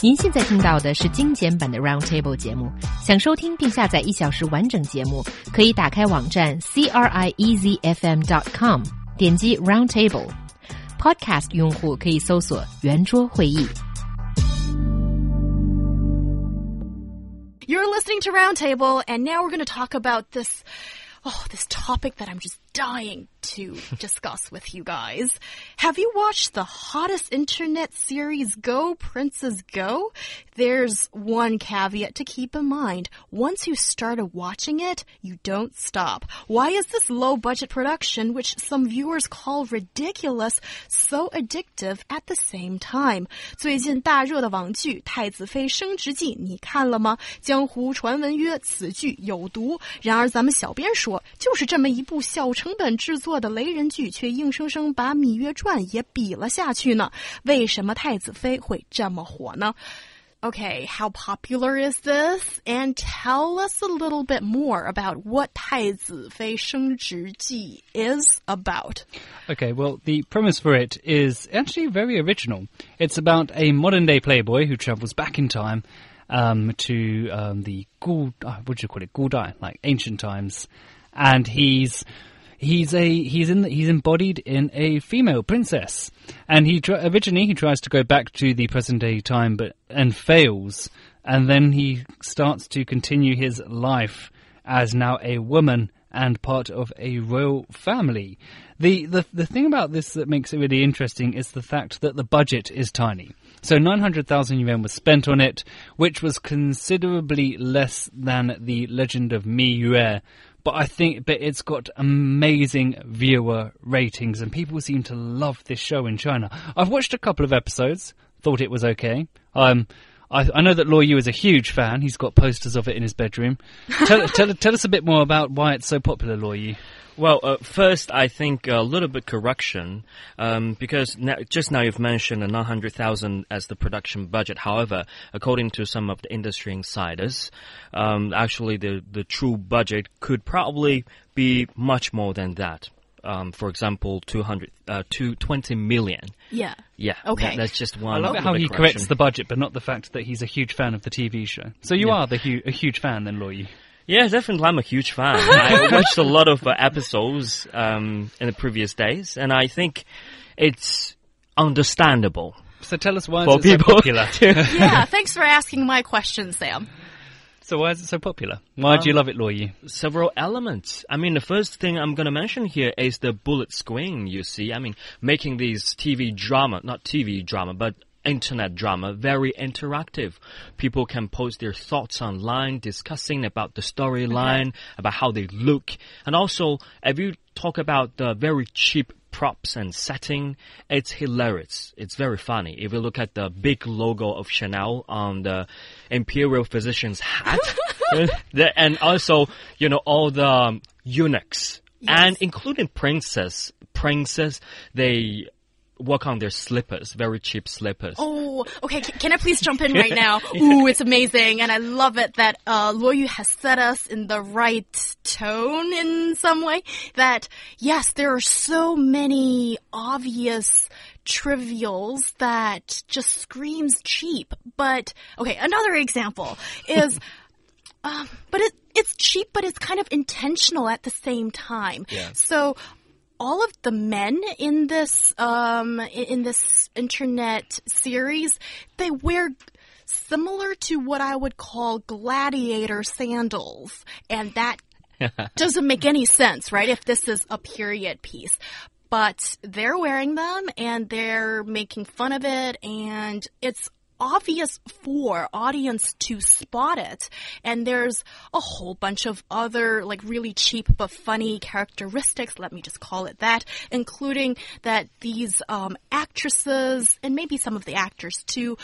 您现在听到的是精简版的 Roundtable 节目。想收听并下载一小时完整节目，可以打开网站 c r i e z f m dot com，点击 Roundtable。Podcast 用户可以搜索圆桌会议。You're listening to Roundtable, and now we're going to talk about this. Oh, this topic that I'm just dying to discuss with you guys. Have you watched the hottest internet series Go Princess Go? There's one caveat to keep in mind. Once you started watching it, you don't stop. Why is this low budget production, which some viewers call ridiculous, so addictive at the same time? 最近大热的网剧《太子妃升职记》，你看了吗？江湖传闻曰此剧有毒，然而咱们小编说，就是这么一部小 成本制作的雷人剧，却硬生生把《芈月传》也比了下去呢。为什么太子妃会这么火呢？Okay, how popular is this? And tell us a little bit more about what 太子妃升职记 is about. Okay, well, the premise for it is actually very original. It's about a modern day playboy who travels back in time um, to um, the Gu, uh, what do you call it, Gudai, like ancient times, and he's he's a he's in he's embodied in a female princess, and he originally he tries to go back to the present day time, but and fails, and then he starts to continue his life as now a woman and part of a royal family. The, the the thing about this that makes it really interesting is the fact that the budget is tiny. So 900,000 yuan was spent on it, which was considerably less than the Legend of Mi Yue, but I think but it's got amazing viewer ratings and people seem to love this show in China. I've watched a couple of episodes, thought it was okay. Um, I, I know that Luo Yu is a huge fan. He's got posters of it in his bedroom. tell, tell, tell us a bit more about why it's so popular, Luo Yu. Well, uh, first, I think a little bit correction, um, because now, just now you've mentioned a 900,000 as the production budget. However, according to some of the industry insiders, um, actually the, the true budget could probably be much more than that. Um, for example, 200, uh, 220 million. Yeah. Yeah. Okay. That, that's just one. I love how he corrects the budget, but not the fact that he's a huge fan of the TV show. So you Yeah. are the hu- a huge fan, then, Luo Yu. Yeah, definitely. I'm a huge fan. I watched a lot of uh, episodes um, in the previous days, and I think it's understandable So tell us why for is so popular? yeah, thanks for asking my question, Sam. So why is it so popular? Why do you um, love it, Yu? several elements. I mean, the first thing I'm going to mention here is the bullet screen, you see. I mean, making these TV drama, not TV drama, but internet drama very interactive. People can post their thoughts online, discussing about the storyline, about how they look. And also, if you talk about the very cheap props and setting, it's hilarious. It's very funny. If you look at the big logo of Chanel on the imperial physician's hat, and also, you know, all the eunuchs and including princess, princess, they work on their slippers, very cheap slippers. Oh, okay. c- Can I please jump in right now? Ooh, it's amazing, and I love it that uh, Luo Yu has set us in the right tone in some way. That yes, there are so many obvious trivials that just screams cheap. But okay, another example is. Um, but it, it's cheap, but it's kind of intentional at the same time. Yeah. So all of the men in this um, in this internet series, they wear similar to what I would call gladiator sandals, and that doesn't make any sense, right? If this is a period piece. But they're wearing them and they're making fun of it and it's obvious for audience to spot it. And there's a whole bunch of other like really cheap but funny characteristics, let me just call it that, including that these um, actresses and maybe some of the actors too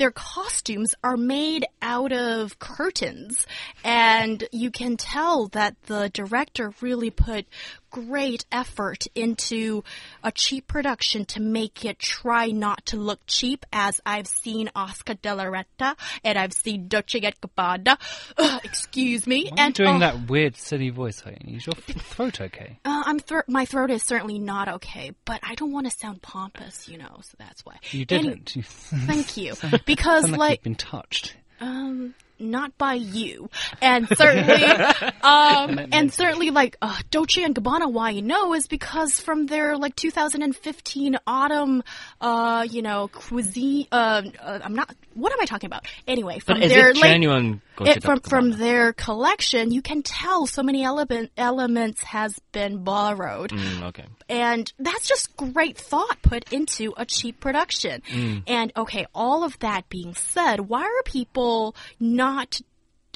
their costumes are made out of curtains and you can tell that the director really put great effort into a cheap production to make it try not to look cheap, as I've seen Oscar de la Renta and I've seen Dolce et Gabbana. Ugh, excuse me. Why and doing oh, that weird, silly voice, Hayden? Is your throat okay? Uh, I'm thro my throat is certainly not okay, but I don't want to sound pompous, you know, so that's why. You didn't. Thank you, because like, like you've been touched. um, not by you, and certainly, um, and certainly like uh, Dolce and Gabbana. Why you know is because from their like 2015 autumn, uh, you know, cuisine. Uh, uh, I'm not. What am I talking about? Anyway, from But is their it late- genuine? It, from from their collection, you can tell so many element, elements has been borrowed Mm, okay. and that's just great thought put into a cheap production. And okay, all of that being said, why are people not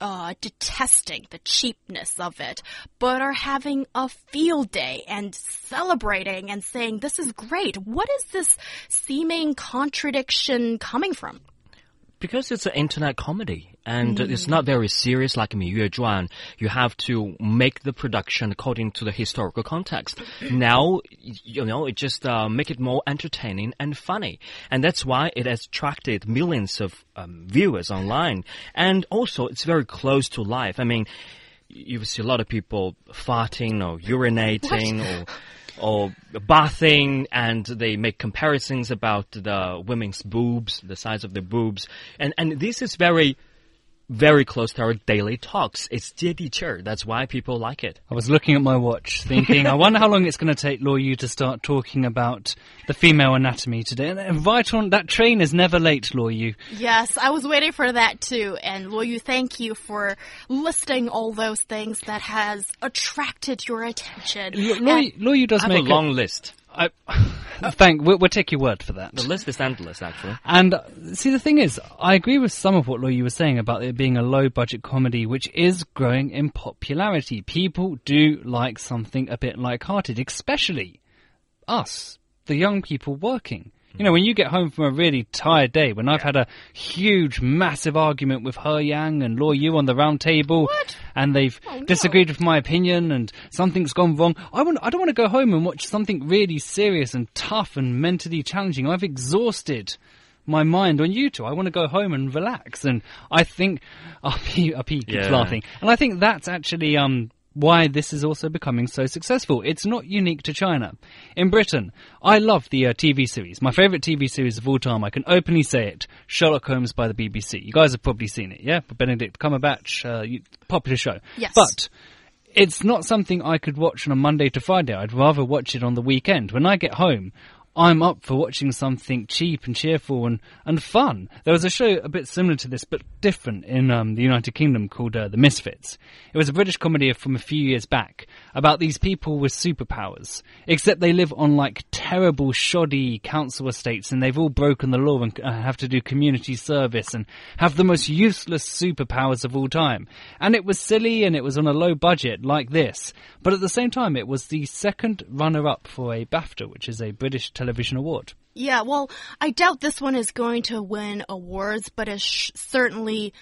uh, detesting the cheapness of it, but are having a field day and celebrating and saying, this is great? What is this seeming contradiction coming from? because it's an internet comedy and mm. it's hmm. not very serious like Mi Yue Zhuan, you have to make the production according to the historical context. Hmm. now, you know, it just uh, make it more entertaining and funny. And that's why it has attracted millions of um, viewers online. And also, it's very close to life. I mean, you see a lot of people farting or urinating what? or or bathing and they make comparisons about the women's boobs, the size of their boobs. And and this is very very close to our daily talks. It's 接地气儿. That's why people like it. I was looking at my watch thinking, I wonder how long it's going to take Luo Yu to start talking about the female anatomy today. And right on, that train is never late, Luo Yu. Yes, I was waiting for that too. And Luo Yu, thank you for listing all those things that has attracted your attention. Luo Yu does I make a long list. I, thank. We'll, we'll take your word for that. The list is endless, actually. And uh, see, the thing is, I agree with some of what Law you were saying about it being a low budget comedy, which is growing in popularity. People do like something a bit light-hearted, especially us, the young people working. You know, when you get home from a really tired day, when I've had a huge, massive argument with He Yang and Luo Yu on the round table, and they've Oh, no. disagreed with my opinion, and something's gone wrong, I want, I don't want to go home and watch something really serious and tough and mentally challenging. I've exhausted my mind on you two. I want to go home and relax. And I think RP, RP keeps Yeah. laughing. And I think that's actually um, why this is also becoming so successful. It's not unique to China. In Britain, I love the uh, TV series. My favourite TV series of all time, I can openly say it, Sherlock Holmes by the BBC. You guys have probably seen it, yeah? Benedict Cumberbatch, uh, you- popular show. Yes. But it's not something I could watch on a Monday to Friday. I'd rather watch it on the weekend. When I get home, I'm up for watching something cheap and cheerful and, and fun. There was a show a bit similar to this, but different in um, the United Kingdom called uh, The Misfits. It was a British comedy from a few years back about these people with superpowers, except they live on like terrible, shoddy council estates and they've all broken the law and uh, have to do community service and have the most useless superpowers of all time. And it was silly and it was on a low budget like this, but at the same time it was the second runner-up for a BAFTA, which is a British television award. Yeah, well, I doubt this one is going to win awards, but it certainly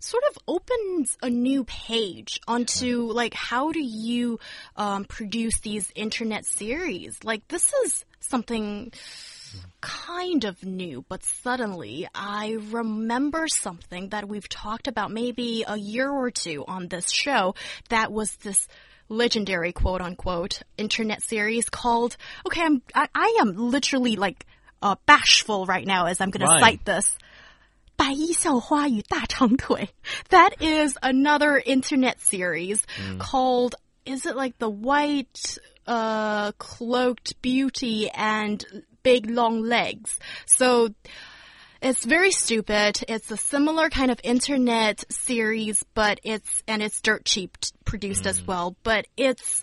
sort of opens a new page onto like how do you um, produce these internet series? Like this is something kind of new, but suddenly I remember something that we've talked about maybe a year or two on this show that was this legendary quote unquote internet series called okay I'm I, I am literally like uh, bashful right now as I'm gonna Right. cite this 白衣校花与大长腿. That is another internet series called, is it like the white, uh, cloaked beauty and big long legs? So, it's very stupid. It's a similar kind of internet series, but it's, and it's dirt cheap produced as well, but it's,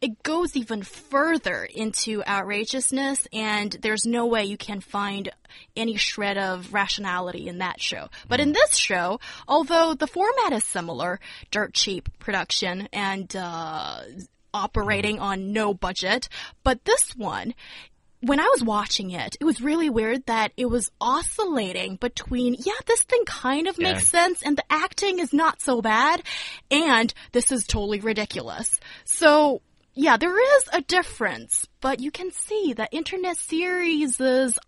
it goes even further into outrageousness, and there's no way you can find any shred of rationality in that show. But in this show, although the format is similar, dirt cheap production and uh, operating on no budget, but this one, when I was watching it, it was really weird that it was oscillating between, yeah, this thing kind of makes sense and the acting is not so bad, and this is totally ridiculous. So, yeah, there is a difference, but you can see that internet series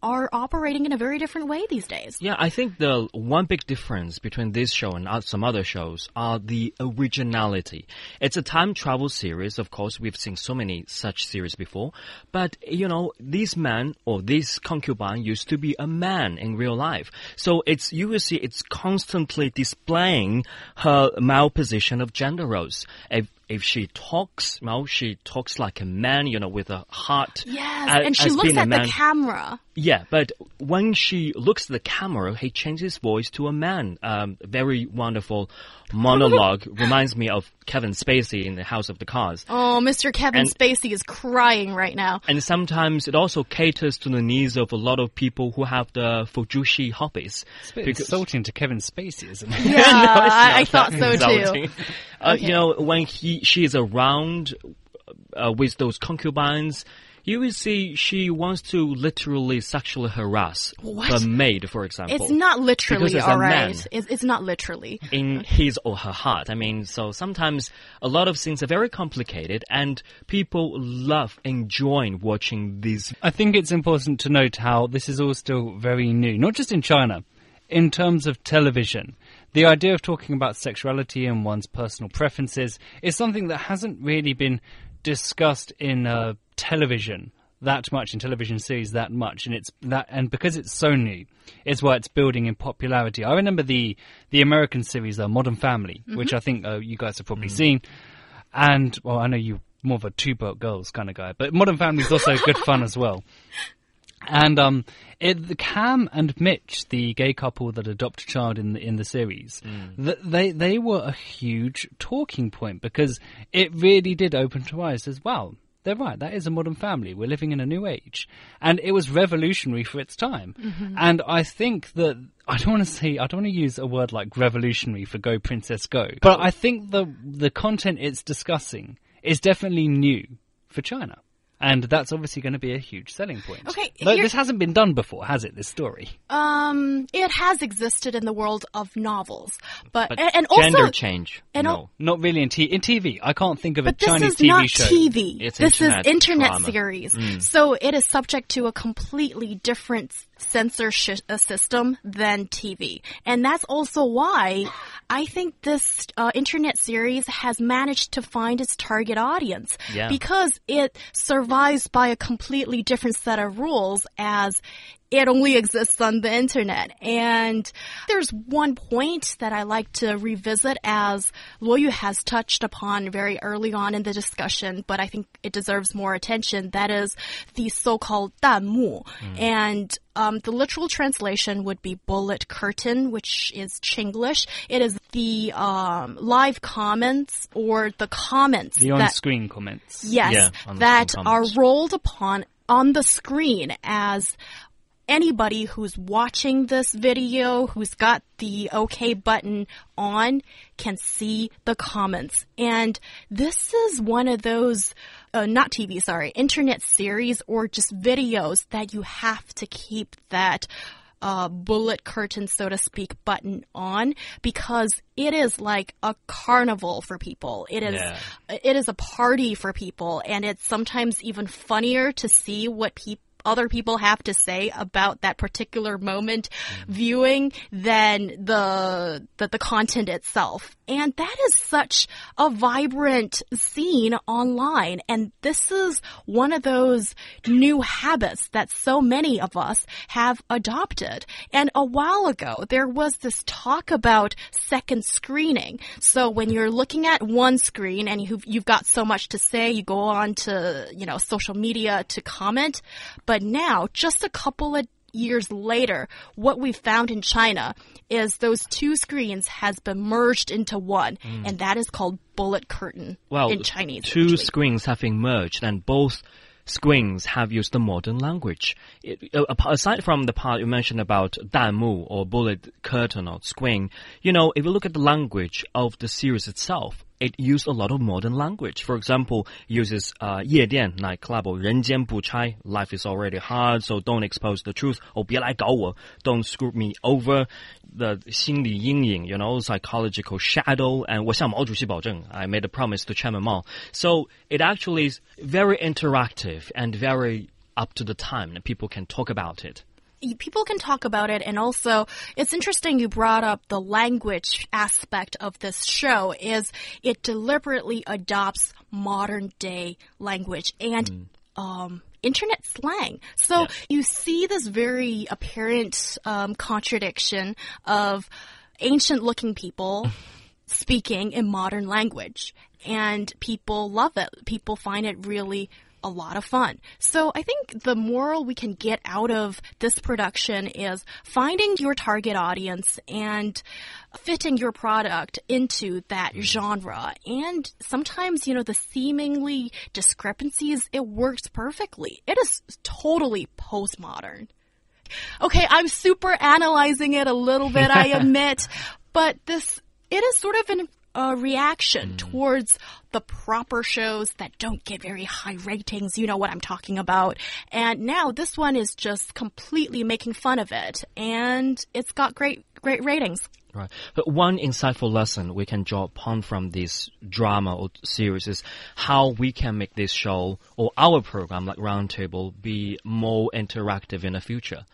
are operating in a very different way these days. Yeah, I think the one big difference between this show and some other shows are the originality. It's a time travel series, of course, we've seen so many such series before, but you know, this man or this concubine used to be a man in real life. So it's, you will see it's constantly displaying her male position of gender roles. If if she talks, well, she talks like a man, you know, with a heart. Yes, and she looks at the camera. Yeah, but when she looks at the camera, he changes his voice to a man. Um, very wonderful monologue. Reminds me of Kevin Spacey in the House of the Cards. Oh, Mr. Kevin and, Spacey is crying right now. And sometimes it also caters to the needs of a lot of people who have the fujoshi hobbies. It's a bit because, insulting to Kevin Spacey, isn't it? Yeah, no, I, I, thought so too. Uh, okay. You know, when he she is around uh, with those concubines you will see she wants to literally sexually harass what? the maid, for example. It's not literally, all right. It's, it's, not literally. In his or her heart. I mean, so sometimes a lot of things are very complicated and people love enjoying watching these. I think it's important to note how this is all still very new, not just in China. In terms of television, the idea of talking about sexuality and one's personal preferences is something that hasn't really been discussed in uh, television that much in television series that much and it's that and because it's so new is why it's building in popularity i remember the the american series uh, modern family mm-hmm. which i think uh, you guys have probably mm. seen and well i know you more of a two boat girls kind of guy but modern family is also good fun as well and um, it, Cam and Mitch, the gay couple that adopt a child in the in the series, mm. th- they they were a huge talking point because it really did open to eyes as well they're right. That is a modern family. We're living in a new age. And it was revolutionary for its time. Mm-hmm. And I think that, I don't want to say, I don't want to use a word like revolutionary for Go Princess Go, but I think the, the content it's discussing is definitely new for China. And that's obviously going to be a huge selling point. Okay, this hasn't been done before, has it? This story. Um, it has existed in the world of novels, but, but and, and gender also change. And no, not really in, t- in TV. I can't think of but a Chinese TV show. This is not TV. It's this internet is internet drama. series, mm. so it is subject to a completely different censorship system than TV. And that's also why I think this uh, internet series has managed to find its target audience. Yeah. Because it survives by a completely different set of rules as it only exists on the internet. And there's one point that I like to revisit as Luo Yu has touched upon very early on in the discussion, but I think it deserves more attention. That is the so-called 弹幕. Mm. And um, the literal translation would be bullet curtain, which is Chinglish. It is the um, live comments or the comments. The on-screen comments. Yes, yeah, that are rolled upon on the screen as anybody who's watching this video, who's got the OK button on, can see the comments. And this is one of those, uh, not TV, sorry, internet series or just videos that you have to keep that uh, bullet curtain, so to speak, button on because it is like a carnival for people. It is, yeah. it is a party for people, and it's sometimes even funnier to see what people other people have to say about that particular moment viewing than the, the the content itself. And that is such a vibrant scene online. And this is one of those new habits that so many of us have adopted. And a while ago, there was this talk about second screening. So when you're looking at one screen and you've, you've got so much to say, you go on to, you know, social media to comment. But now, just a couple of years later, what we found in China is those two screens has been merged into one, mm. and that is called bullet curtain well, in Chinese. Two actually. screens have been merged, and both screens have used the modern language. It, uh, aside from the part you mentioned about 弹幕 or bullet curtain or screen, you know, if you look at the language of the series itself, it used a lot of modern language. For example, uses uh, 夜店 nightclub or 人间不拆 life is already hard, so don't expose the truth. Or 别来搞我 don't screw me over. The 心理阴影, you know, psychological shadow. And 我向毛主席保证 I made a promise to Chairman Mao. So it actually is very interactive and very up to the time and people can talk about it people can talk about it and also it's interesting you brought up the language aspect of this show is it deliberately adopts modern day language and mm. um, internet slang. So yes. you see this very apparent um, contradiction of ancient looking people speaking in modern language and people love it. People find it really a lot of fun. So I think the moral we can get out of this production is finding your target audience and fitting your product into that mm-hmm. genre. And sometimes, you know, the seemingly discrepancies, it works perfectly. It is totally postmodern. Okay, I'm super analyzing it a little bit, I admit, but this, it is sort of an a reaction mm. towards the proper shows that don't get very high ratings. You know what I'm talking about. And now this one is just completely making fun of it, and it's got great, great ratings. Right. But one insightful lesson we can draw upon from this drama or series is how we can make this show or our program like Roundtable be more interactive in the future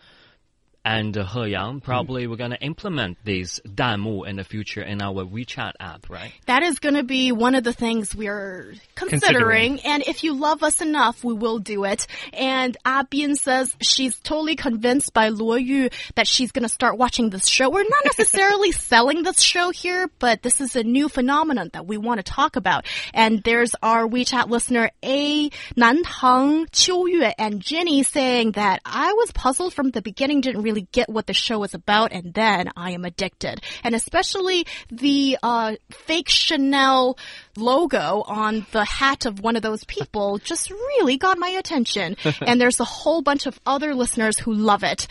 and uh, Heyang, probably mm. we're going to implement these Danmu in the future in our WeChat app, right? That is going to be one of the things we're considering. considering. And if you love us enough, we will do it. And Abian ah says she's totally convinced by Luo Yu that she's going to start watching this show. We're not necessarily selling this show here, but this is a new phenomenon that we want to talk about. And there's our WeChat listener A Nantang Qiu Yue, and Jenny saying that I was puzzled from the beginning, didn't really really get what the show is about, and then I am addicted. And especially the uh, fake Chanel logo on the hat of one of those people just really got my attention. and there's a whole bunch of other listeners who love it.